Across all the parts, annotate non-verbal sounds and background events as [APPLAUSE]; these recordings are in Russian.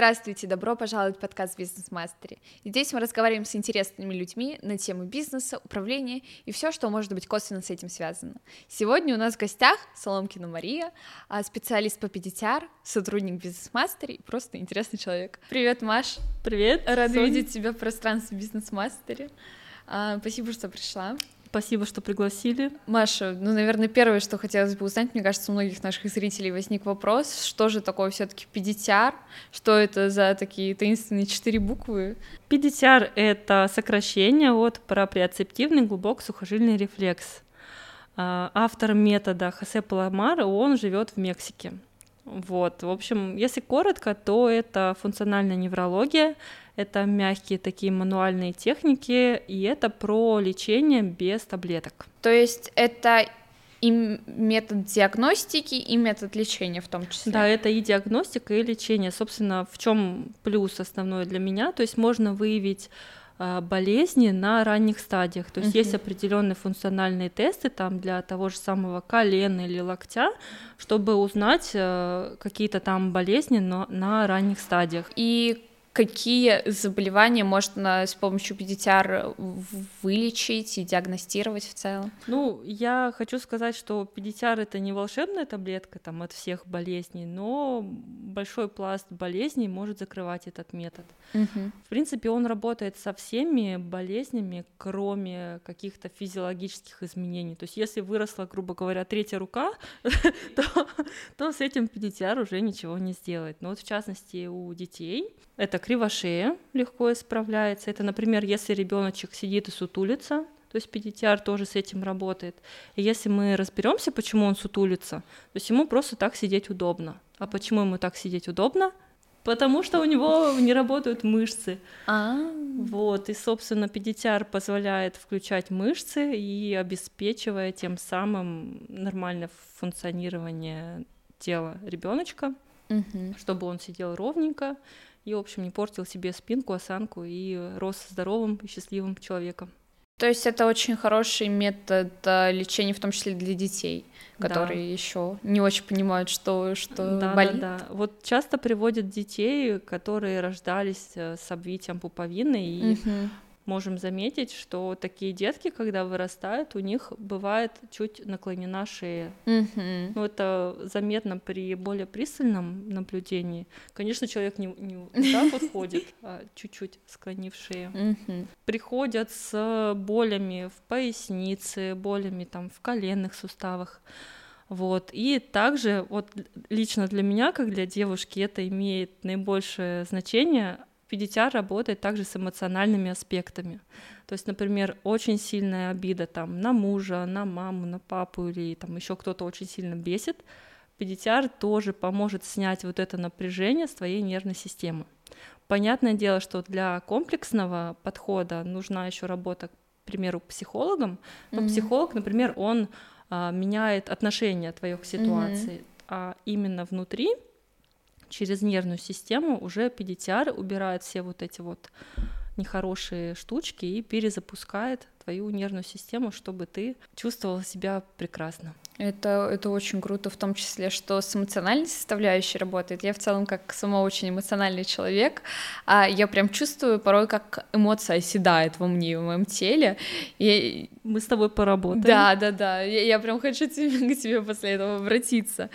Здравствуйте, добро пожаловать в подкаст «Бизнес Мастере». Здесь мы разговариваем с интересными людьми на тему бизнеса, управления и все, что может быть косвенно с этим связано. Сегодня у нас в гостях Соломкина Мария, а, специалист по педитяр, сотрудник «Бизнес Мастере и просто интересный человек. Привет, Маш. Привет. Рада Соня. видеть тебя в пространстве «Бизнес Мастере». А, спасибо, что пришла. Спасибо, что пригласили. Маша, ну, наверное, первое, что хотелось бы узнать, мне кажется, у многих наших зрителей возник вопрос, что же такое все таки педитяр, что это за такие таинственные четыре буквы? PDTR — это сокращение от проприоцептивный глубокий сухожильный рефлекс. А, Автор метода Хосе Паламар, он живет в Мексике. Вот, в общем, если коротко, то это функциональная неврология, это мягкие такие мануальные техники, и это про лечение без таблеток. То есть это и метод диагностики, и метод лечения в том числе. Да, это и диагностика, и лечение. Собственно, в чем плюс основной для меня? То есть можно выявить болезни на ранних стадиях. То есть uh-huh. есть определенные функциональные тесты там для того же самого колена или локтя, чтобы узнать э, какие-то там болезни но на ранних стадиях. И какие заболевания можно с помощью педитяр вылечить и диагностировать в целом? Ну, я хочу сказать, что педитяр это не волшебная таблетка там от всех болезней, но большой пласт болезней может закрывать этот метод. Угу. В принципе, он работает со всеми болезнями, кроме каких-то физиологических изменений. То есть, если выросла, грубо говоря, третья рука, [LAUGHS] то, то с этим педитяр уже ничего не сделает. Но вот в частности у детей это кривошея легко исправляется. Это, например, если ребеночек сидит и сутулится, то есть педитиар тоже с этим работает. И если мы разберемся, почему он сутулится, то есть ему просто так сидеть удобно. А почему ему так сидеть удобно? Потому что у него не работают мышцы. А, Вот, и, собственно, педитиар позволяет включать мышцы и обеспечивая тем самым нормальное функционирование тела ребеночка, угу. чтобы он сидел ровненько, и, в общем, не портил себе спинку, осанку и рос здоровым и счастливым человеком. То есть это очень хороший метод а, лечения, в том числе для детей, которые да. еще не очень понимают, что, что да, болит. Да, да. Вот часто приводят детей, которые рождались э, с обвитием пуповины, и угу можем заметить, что такие детки, когда вырастают, у них бывает чуть наклонена шея. Mm-hmm. Ну, это заметно при более пристальном наблюдении. Конечно, человек не, не вот [LAUGHS] так вот ходит, а чуть-чуть склонив шею. Mm-hmm. Приходят с болями в пояснице, болями там в коленных суставах. Вот. И также, вот лично для меня, как для девушки, это имеет наибольшее значение Педитяр работает также с эмоциональными аспектами. То есть, например, очень сильная обида там на мужа, на маму, на папу или там еще кто-то очень сильно бесит. Педитяр тоже поможет снять вот это напряжение с твоей нервной системы. Понятное дело, что для комплексного подхода нужна еще работа, к примеру, психологом. Но mm-hmm. психолог, например, он а, меняет отношение твое к ситуации, mm-hmm. а именно внутри через нервную систему уже педитиар убирает все вот эти вот нехорошие штучки и перезапускает твою нервную систему, чтобы ты чувствовала себя прекрасно. Это, это очень круто, в том числе, что с эмоциональной составляющей работает. Я в целом как сама очень эмоциональный человек, а я прям чувствую порой, как эмоция оседает во мне, в моем теле. И... Мы с тобой поработаем. Да, да, да. Я, я прям хочу [LAUGHS] тебе, к тебе после этого обратиться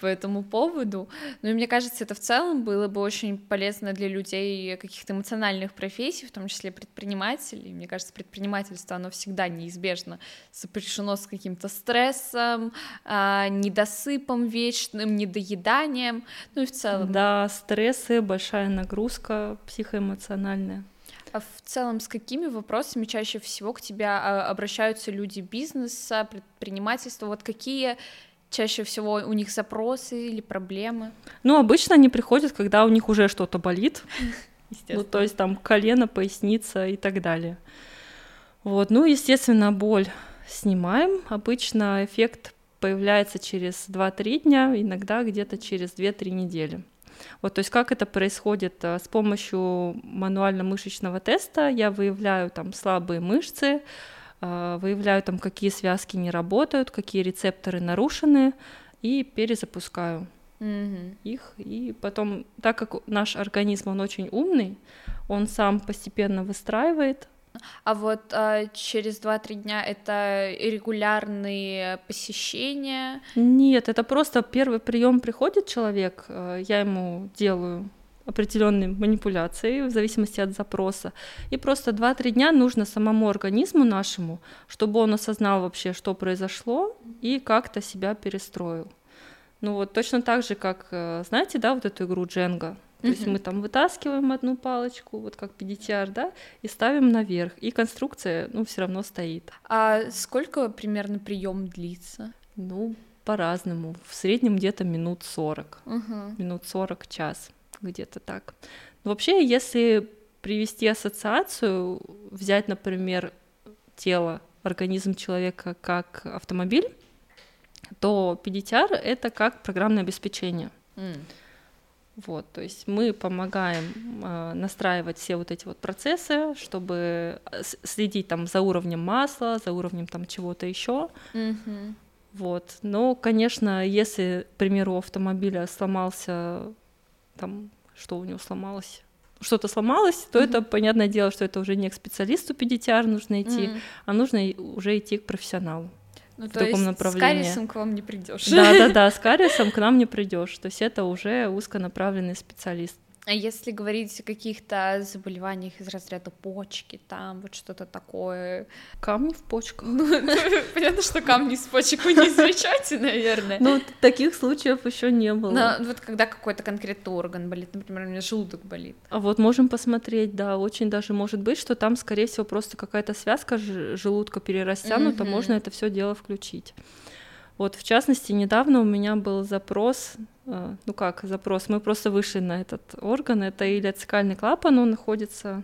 по этому поводу. Ну и мне кажется, это в целом было бы очень полезно для людей каких-то эмоциональных профессий, в том числе предпринимателей. Мне кажется, предпринимательство, оно всегда неизбежно сопряжено с каким-то стрессом, а, недосыпом вечным, недоеданием, ну и в целом. Да, стрессы, большая нагрузка психоэмоциональная. А в целом с какими вопросами чаще всего к тебе а, обращаются люди бизнеса, предпринимательства? Вот какие чаще всего у них запросы или проблемы? Ну, обычно они приходят, когда у них уже что-то болит. [LAUGHS] Ну, то есть там колено, поясница и так далее. Вот, ну, естественно, боль снимаем. Обычно эффект появляется через 2-3 дня, иногда где-то через 2-3 недели. Вот, то есть как это происходит э, с помощью мануально-мышечного теста, я выявляю там слабые мышцы, э, выявляю там какие связки не работают, какие рецепторы нарушены и перезапускаю. Мгм. их, и потом, так как наш организм, он очень умный, он сам постепенно выстраивает. А вот а, через 2-3 дня это регулярные посещения. Нет, это просто первый прием приходит человек, э, я ему делаю определенные манипуляции в зависимости от запроса. И просто 2-3 дня нужно самому организму нашему, чтобы он осознал вообще, что произошло, и как-то себя перестроил. Ну вот точно так же, как, э, знаете, да, вот эту игру Дженга. То есть мы там вытаскиваем одну палочку, вот как PDTR, да, и ставим наверх. И конструкция, ну, все равно стоит. А сколько примерно прием длится? Ну, по-разному. В среднем где-то минут 40. Мгм. минут 40, час, где-то так. Но вообще, если привести ассоциацию, взять, например, тело, организм человека как автомобиль, то PDTR — это как программное обеспечение. М. Вот, то есть мы помогаем э, настраивать все вот эти вот процессы, чтобы э, следить там за уровнем масла, за уровнем там чего-то еще. Мгм. Вот. Но, конечно, если, к примеру, у автомобиля сломался, там, что у него сломалось, что-то сломалось, то это, понятное дело, что это уже не к специалисту PDTR нужно идти, М. а нужно уже идти к профессионалу. Ну, в то таком есть направлении. с кариесом к вам не придешь. Да-да-да, [LAUGHS] с кариесом к нам не придешь. То есть это уже узконаправленный специалист. А если говорить о каких-то заболеваниях из разряда почки, там вот что-то такое, Камни в почках. ну, [LAUGHS] понятно, что камни с почек вы не излечаете, наверное. Ну, таких случаев еще не было. Но вот когда какой-то конкретный орган болит, например, у меня желудок болит. А вот можем посмотреть, да, очень даже может быть, что там, скорее всего, просто какая-то связка желудка перерастянута, можно это все дело включить. Вот, в частности, недавно у меня был запрос, ну как запрос, мы просто вышли на этот орган, это илиоцикальный клапан, он находится,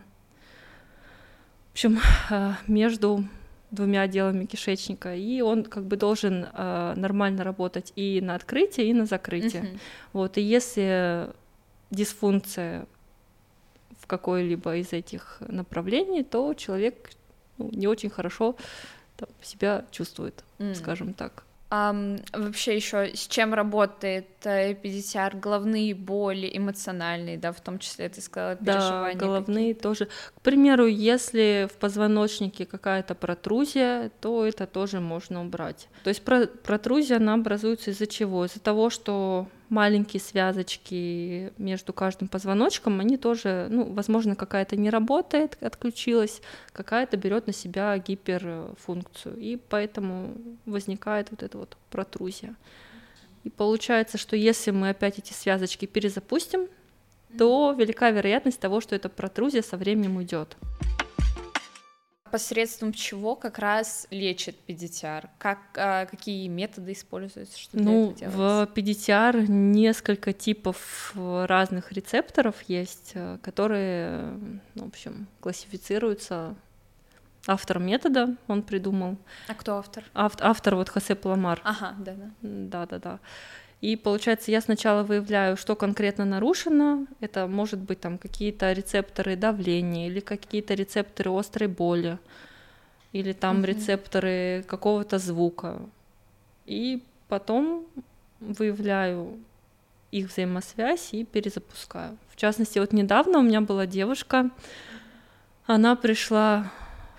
в общем, э, между двумя отделами кишечника, и он как бы должен э, нормально работать и на открытие, и на закрытие. Мгм. Вот, и если дисфункция в какой-либо из этих направлений, то человек ну, не очень хорошо там, себя чувствует, М. скажем так. Ам, вообще еще с чем работает э, PDTR? Головные боли, эмоциональные, да, в том числе ты сказала, Да, переживания. головные тоже. К примеру, если в позвоночнике какая-то протрузия, то это тоже можно убрать. То есть про- протрузия, она образуется из-за чего? Из-за того, что маленькие связочки между каждым позвоночком, они тоже, ну, возможно, какая-то не работает, отключилась, какая-то берет на себя гиперфункцию, и поэтому возникает вот эта вот протрузия. И получается, что если мы опять эти связочки перезапустим, то велика вероятность того, что эта протрузия со временем уйдет. Посредством чего как раз лечит PDTR? Как, а, какие методы используются? Что Ну, в? PDTR несколько типов э, разных рецепторов есть, э, которые, э, ну, в общем, классифицируются автором метода, он придумал. А кто автор? Ав- автор вот Хосе Паламар. Ага, да-да. Да-да-да. И получается, я сначала выявляю, что конкретно нарушено. Это может быть там какие-то рецепторы давления или какие-то рецепторы острой боли, или там Мгм. рецепторы какого-то звука. И потом выявляю их взаимосвязь и перезапускаю. В частности, вот недавно у меня была девушка, она пришла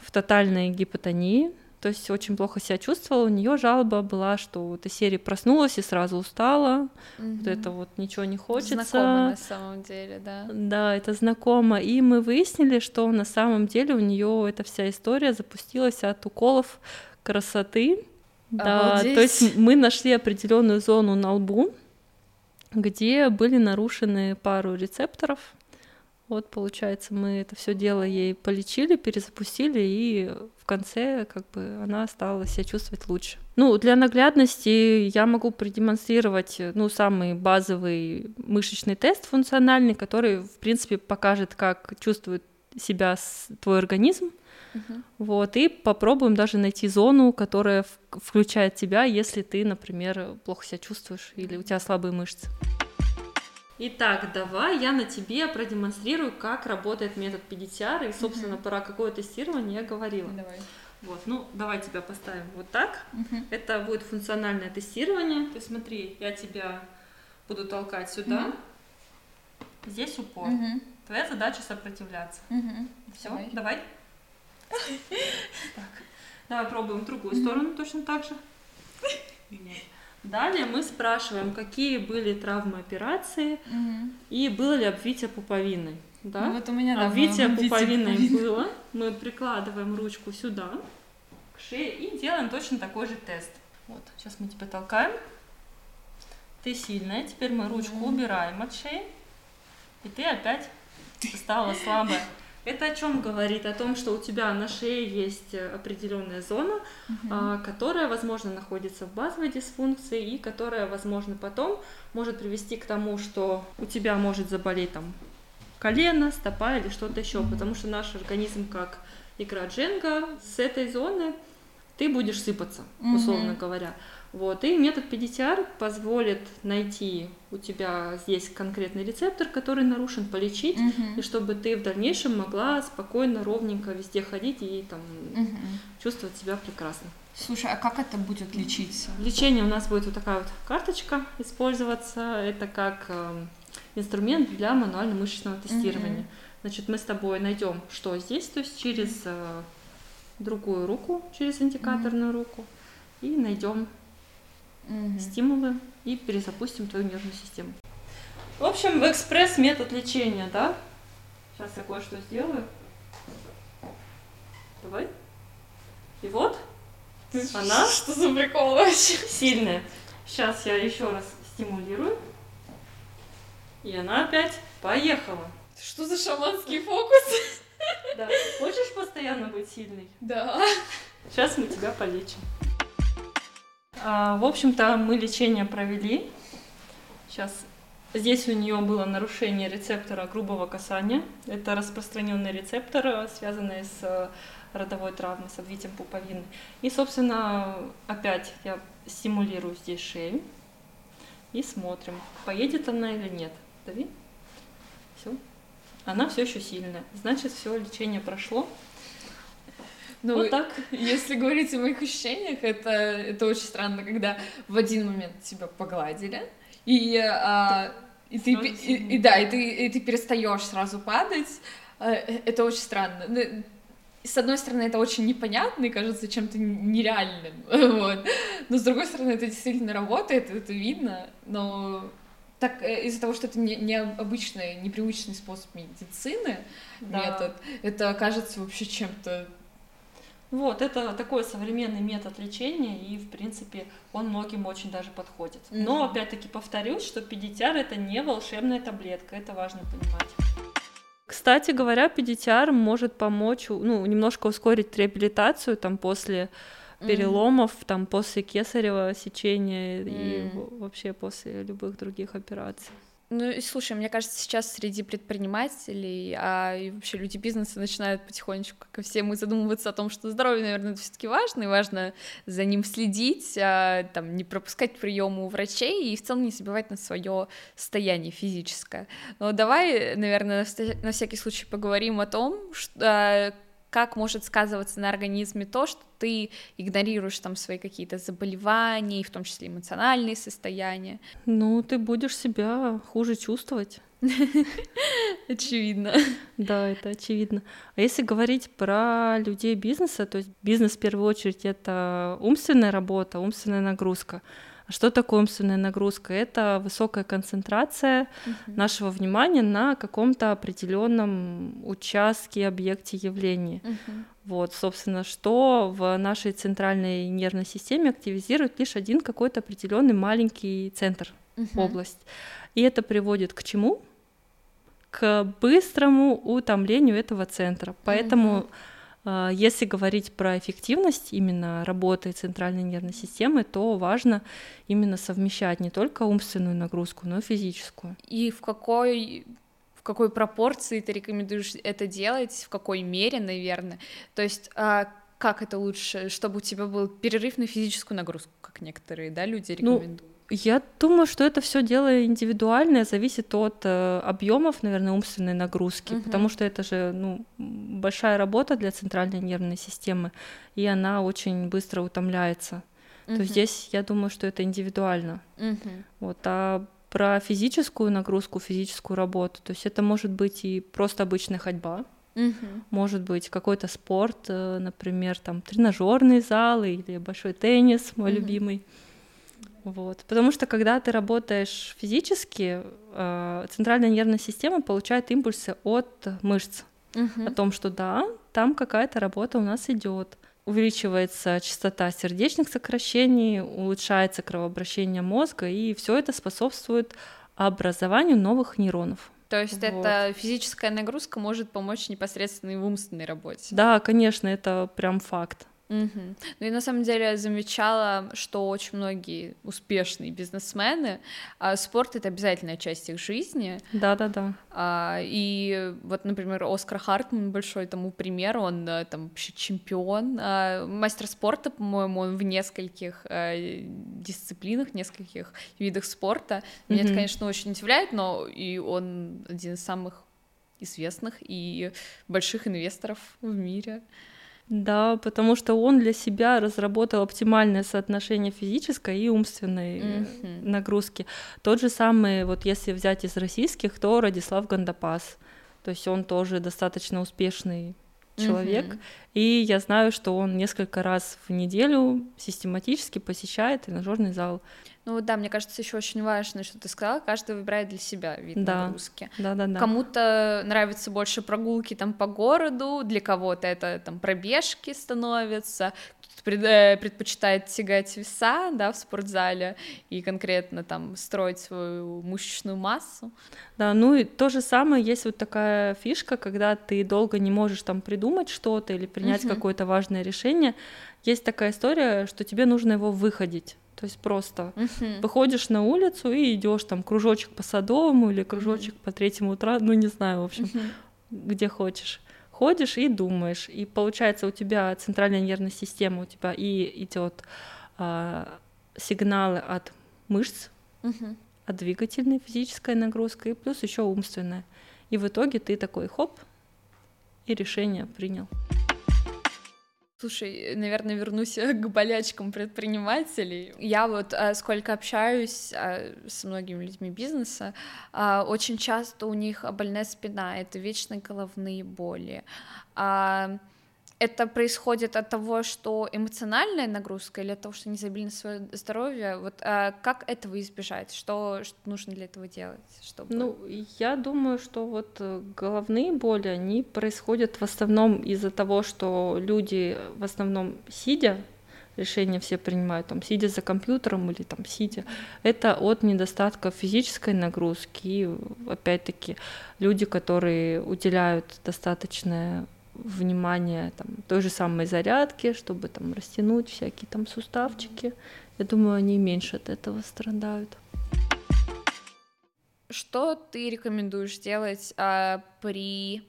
в тотальной гипотонии, то есть очень плохо себя чувствовала. У нее жалоба была, что вот из серии проснулась и сразу устала. Вот это вот ничего не хочется. Знакомо на самом деле, да. Да, это знакомо. И мы выяснили, что на самом деле у нее эта вся история запустилась от уколов красоты. Да, Обалдеть. то есть мы нашли определенную зону на лбу, где были нарушены пару рецепторов. Вот, получается, мы это все дело ей полечили, перезапустили, и в конце как бы она стала себя чувствовать лучше. Ну, для наглядности я могу продемонстрировать, ну, самый базовый мышечный тест функциональный, который, в принципе, покажет, как чувствует себя твой организм. Мгм. Вот, и попробуем даже найти зону, которая включает тебя, если ты, например, плохо себя чувствуешь или у тебя слабые мышцы. Итак, давай я на тебе продемонстрирую, как работает метод PDTR, и, собственно, про какое тестирование я говорила. Давай. Вот, ну, давай тебя поставим вот так. Мгм. Это будет функциональное тестирование. Есть смотри, я тебя буду толкать сюда, угу. здесь упор. Угу. Твоя задача сопротивляться. Угу. Все, давай. давай. [LAUGHS] Так. Давай пробуем другую сторону точно так же. Далее мы спрашиваем, какие были травмы операции и было ли обвитие пуповины. Да? Ну, вот у меня обвитие да, пуповины было. Мы прикладываем ручку сюда, к шее, и делаем точно такой же тест. Вот, сейчас мы тебя толкаем. Ты сильная, теперь мы ручку убираем от шеи, и ты опять стала [LAUGHS] слабая. Это о чем говорит? О том, что у тебя на шее есть э, определенная зона, угу. которая, возможно, находится в базовой дисфункции и которая, возможно, потом может привести к тому, что у тебя может заболеть там колено, стопа или что-то еще, угу. потому что наш организм, как игра Дженга, с этой зоны ты будешь сыпаться, условно угу. говоря. Вот, и метод PDTR позволит найти у тебя здесь конкретный рецептор, который нарушен, полечить, угу. и чтобы ты в дальнейшем могла спокойно, ровненько везде ходить и там угу. чувствовать себя прекрасно. Слушай, а как это будет лечиться? Лечение у нас будет вот такая вот карточка использоваться. Это как э, инструмент для мануально-мышечного тестирования. Угу. Значит, мы с тобой найдем, что здесь, то есть через э, другую руку, через индикаторную угу. руку, и найдем угу. стимулы и перезапустим твою нервную систему. В общем, в экспресс метод лечения, да? Сейчас я кое-что сделаю. Давай. И вот она. [LAUGHS] Что за прикол вообще? Сильная. Сейчас я еще раз стимулирую. И она опять поехала. Что за шаманский фокус? Да. [LAUGHS] Хочешь постоянно быть сильной? Да. Сейчас мы тебя полечим. А, в общем-то, мы лечение провели. Сейчас здесь у нее было нарушение рецептора грубого касания. Это распространенный рецептор, связанный с э, родовой травмой, с обвитием пуповины. И, собственно, опять я стимулирую здесь шею и смотрим, поедет она или нет. Дави. Все. Она все еще сильная. Значит, все лечение прошло. Ну, вот так. Если говорить о моих ощущениях, это, это очень странно, когда в один момент тебя погладили, и, а, и ты, и, и, да, и ты, и ты перестаешь сразу падать. А, это очень странно. Ну, с одной стороны, это очень непонятно и кажется чем-то нереальным, [LAUGHS] вот. но с другой стороны, это действительно работает, это видно, но так э, из-за того, что это не, не обычный, непривычный способ медицины, да. метод, это кажется вообще чем-то вот, это такой современный метод лечения, и, в принципе, он многим очень даже подходит. Но, опять-таки, повторюсь, что педитяр это не волшебная таблетка, это важно понимать. Кстати говоря, педитяр может помочь, ну, немножко ускорить реабилитацию там после переломов, mm-hmm. там после кесарева сечения mm-hmm. и вообще после любых других операций. Ну слушай, мне кажется, сейчас среди предпринимателей, а и вообще люди бизнеса начинают потихонечку, как и все мы, задумываться о том, что здоровье, наверное, все-таки важно, и важно за ним следить, а, там, не пропускать приемы у врачей и в целом не забивать на свое состояние физическое. Но давай, наверное, на всякий случай поговорим о том, что, а, как может сказываться на организме то, что ты игнорируешь там свои какие-то заболевания, в том числе эмоциональные состояния. Ну, ты будешь себя хуже чувствовать. [LAUGHS] Очевидно. Да, это очевидно. А если говорить про людей бизнеса, то есть бизнес в первую очередь это умственная работа, умственная нагрузка. Что такое умственная нагрузка? Это высокая концентрация uh-huh. нашего внимания на каком-то определенном участке, объекте явления. Uh-huh. Вот, собственно, что в нашей центральной нервной системе активизирует лишь один какой-то определенный маленький центр, uh-huh. область. И это приводит к чему? К быстрому утомлению этого центра. Поэтому а, если говорить про эффективность именно работы центральной нервной системы, то важно именно совмещать не только умственную нагрузку, но и физическую. И в какой в какой пропорции ты рекомендуешь это делать, в какой мере, наверное. То есть а, как это лучше, чтобы у тебя был перерыв на физическую нагрузку, как некоторые, да, люди ну, рекомендуют? Ну, я думаю, что это все дело индивидуальное, зависит от э, объемов, наверное, умственной нагрузки, угу. потому что это же ну, большая работа для центральной нервной системы, и она очень быстро утомляется. Угу. То есть здесь я думаю, что это индивидуально. Угу. Вот, а про физическую нагрузку, физическую работу. То есть это может быть и просто обычная ходьба, Мгм. может быть какой-то спорт, э, например, там тренажерные залы или большой теннис, мой Мгм. любимый. Вот. Потому что когда ты работаешь физически, э, центральная нервная система получает импульсы от мышц Мгм. о том, что да, там какая-то работа у нас идет. Увеличивается частота сердечных сокращений, улучшается кровообращение мозга, и все это способствует образованию новых нейронов. То есть Вот. эта физическая нагрузка может помочь непосредственно и в умственной работе. Да, конечно, это прям факт. Мгм. Ну и на самом деле я замечала, что очень многие успешные бизнесмены, а, спорт это обязательная часть их жизни. Да-да-да. А, и вот, например, Оскар Хартман большой тому пример, он а, там вообще чемпион, а, мастер спорта, по-моему, он в нескольких а, дисциплинах, нескольких видах спорта. Меня это, Мгм. конечно, очень удивляет, но и он один из самых известных и больших инвесторов в мире. Да, потому что он для себя разработал оптимальное соотношение физической и умственной Мгм. нагрузки. Тот же самый, вот если взять из российских, то Радислав Гандапас. То есть он тоже достаточно успешный человек. Мгм. И я знаю, что он несколько раз в неделю систематически посещает тренажерный зал. Ну да, мне кажется, еще очень важно, что ты сказала, каждый выбирает для себя вид Да. нагрузки. Да-да-да. Кому-то нравятся больше прогулки там по городу, для кого-то это там пробежки становятся, предпочитает тягать веса, да, в спортзале и конкретно там строить свою мышечную массу. Да, ну и то же самое, есть вот такая фишка, когда ты долго не можешь там придумать что-то или принять Мгм. какое-то важное решение. Есть такая история, что тебе нужно его выходить. То есть просто Мгм. выходишь на улицу и идешь там кружочек по Садовому или кружочек по Третьему утра, ну не знаю, в общем, Мгм. где хочешь. Ходишь и думаешь, и получается у тебя центральная нервная система, у тебя и идет а, сигналы от мышц, Мгм. от двигательной физическая нагрузка и плюс еще умственная. И в итоге ты такой хоп и решение принял. Слушай, наверное, вернусь [LAUGHS] к болячкам предпринимателей. Я вот э, сколько общаюсь э, с многими людьми бизнеса, э, очень часто у них больная спина, это вечные головные боли. А, Это происходит от того, что эмоциональная нагрузка или от того, что они забили на свое здоровье. Вот э, как этого избежать? Что, что нужно для этого делать? Чтобы... Ну, я думаю, что вот э, головные боли, они происходят в основном из-за того, что люди в основном сидя, решения все принимают, там, сидя за компьютером или там сидя, это от недостатка физической нагрузки. И, опять-таки, люди, которые уделяют достаточное внимание там, той же самой зарядке, чтобы там растянуть всякие там суставчики. Я думаю, они меньше от этого страдают. Что ты рекомендуешь делать а, при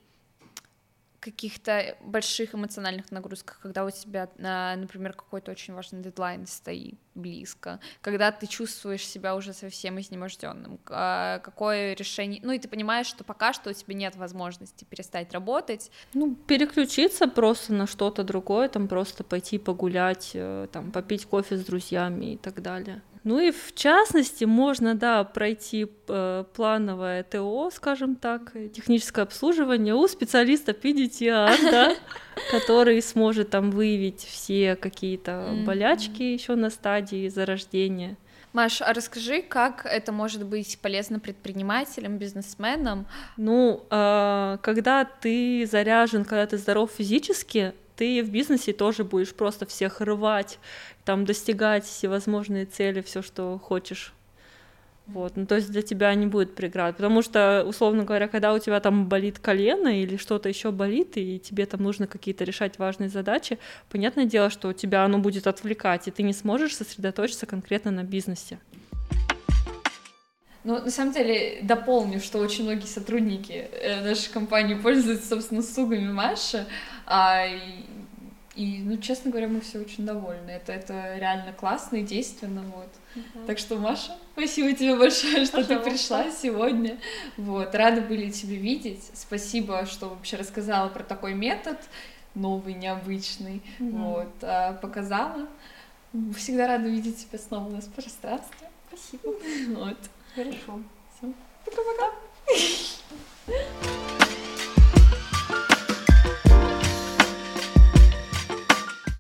каких-то больших эмоциональных нагрузках, когда у тебя, а, например, какой-то очень важный дедлайн стоит близко, когда ты чувствуешь себя уже совсем изнеможденным, а, какое решение, ну и ты понимаешь, что пока что у тебя нет возможности перестать работать. Ну, переключиться просто на что-то другое, там просто пойти погулять, э, там попить кофе с друзьями и так далее. Ну и в частности можно, да, пройти э, плановое ТО, скажем так, техническое обслуживание у специалиста PDTR, да, [LAUGHS] который сможет там выявить все какие-то болячки еще на стадии зарождения. Маш, а расскажи, как это может быть полезно предпринимателям, бизнесменам? Ну, а, когда ты заряжен, когда ты здоров физически, ты в бизнесе тоже будешь просто всех рвать, там достигать всевозможные цели, все, что хочешь. Вот, ну то есть для тебя не будет преград, потому что, условно говоря, когда у тебя там болит колено или что-то еще болит, и тебе там нужно какие-то решать важные задачи, понятное дело, что у тебя оно будет отвлекать, и ты не сможешь сосредоточиться конкретно на бизнесе. Ну, на самом деле, дополню, что очень многие сотрудники э, нашей компании пользуются, собственно, услугами Маши, а, и, и, ну, честно говоря, мы все очень довольны. Это, это реально классно и действенно, вот. Так что, Маша, спасибо тебе большое, что ты Пожалуйста. пришла сегодня. Вот, рады были тебя видеть. Спасибо, что вообще рассказала про такой метод новый, необычный. Мгм. Вот, а, показала. Всегда рада видеть тебя снова у нас в пространстве. Спасибо. Вот. Хорошо. Всем Пока-пока.